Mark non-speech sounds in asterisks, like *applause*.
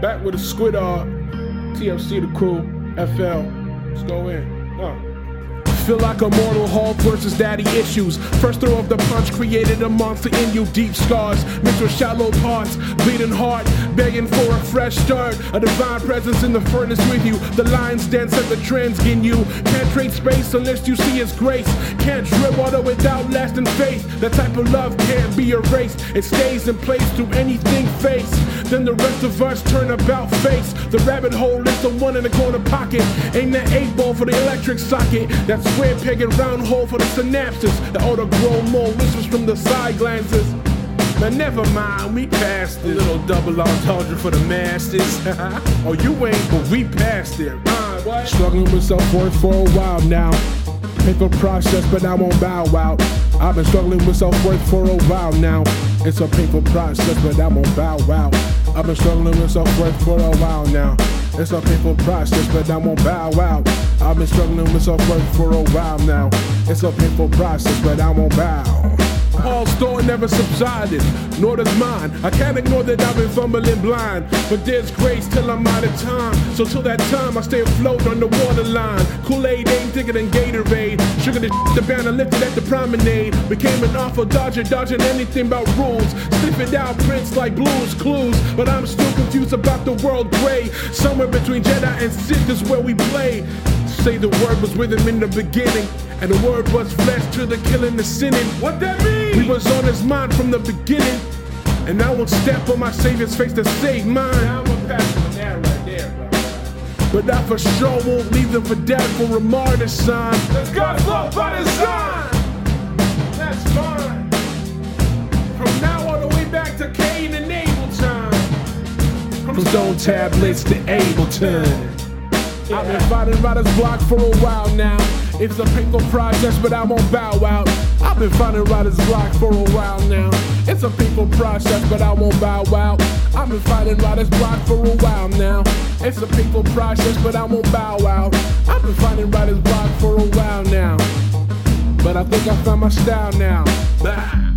Back with a squid art. TFC the crew. FL. Let's go in. Uh. Feel like a mortal Hulk versus daddy issues. First throw of the punch created a monster in you. Deep scars mixed with shallow parts. Bleeding heart, begging for a fresh start. A divine presence in the furnace with you. The lines dance at the trends in you. Can't trade space unless you see his grace. Can't drip water without lasting faith. That type of love can't be erased. It stays in place through anything faced. Then the rest of us turn about face. The rabbit hole is the one in the corner pocket. Ain't that eight ball for the electric socket. That's square peg and round hole for the synapses. The older grow more whispers from the side glances. Man, never mind, we passed it. A little double entendre for the masters. *laughs* oh, you ain't, but we passed it. Uh, what? Struggling with self-worth for a while now. Painful process, but I won't bow out. I've been struggling with self-worth for a while now. It's a painful process, but I won't bow out. I've been struggling with self-worth for a while now. It's a painful process, but I won't bow out. I've been struggling with self-worth for a while now. It's a painful process, but I won't bow. Paul's thought never subsided, nor does mine. I can't ignore that I've been fumbling blind, but there's grace till I'm out of time. So till that time, I stay afloat on the waterline. Kool-Aid ain't thicker than Gatorade. Sugar the the banner lifted at the promenade. Became an Artful Dodger, dodging anything about rules. Sniffing out prints like Blue's Clues, but I'm still confused about the world gray. Somewhere between Jedi and Sith is where we play. Say the word was with him in the beginning, and the word was flesh to the killing, the sinning. What that mean? He was on his mind from the beginning, and I won't step on my Savior's face to save mine. Now I'm passing that right there, bro. But I for sure won't leave them for dead for a martyr sign. That's God's love by design. That's fine. From now all the way back to Cain and Abel time. From stone tablets to Ableton. I've been fighting writer's block for a while now. It's a painful process, but I won't bow out. I've been fighting writer's block for a while now. It's a painful process, but I won't bow out. I've been fighting writer's block for a while now. It's a painful process, but I won't bow out. I've been fighting writer's block for a while now. But I think I found my style now. Bah.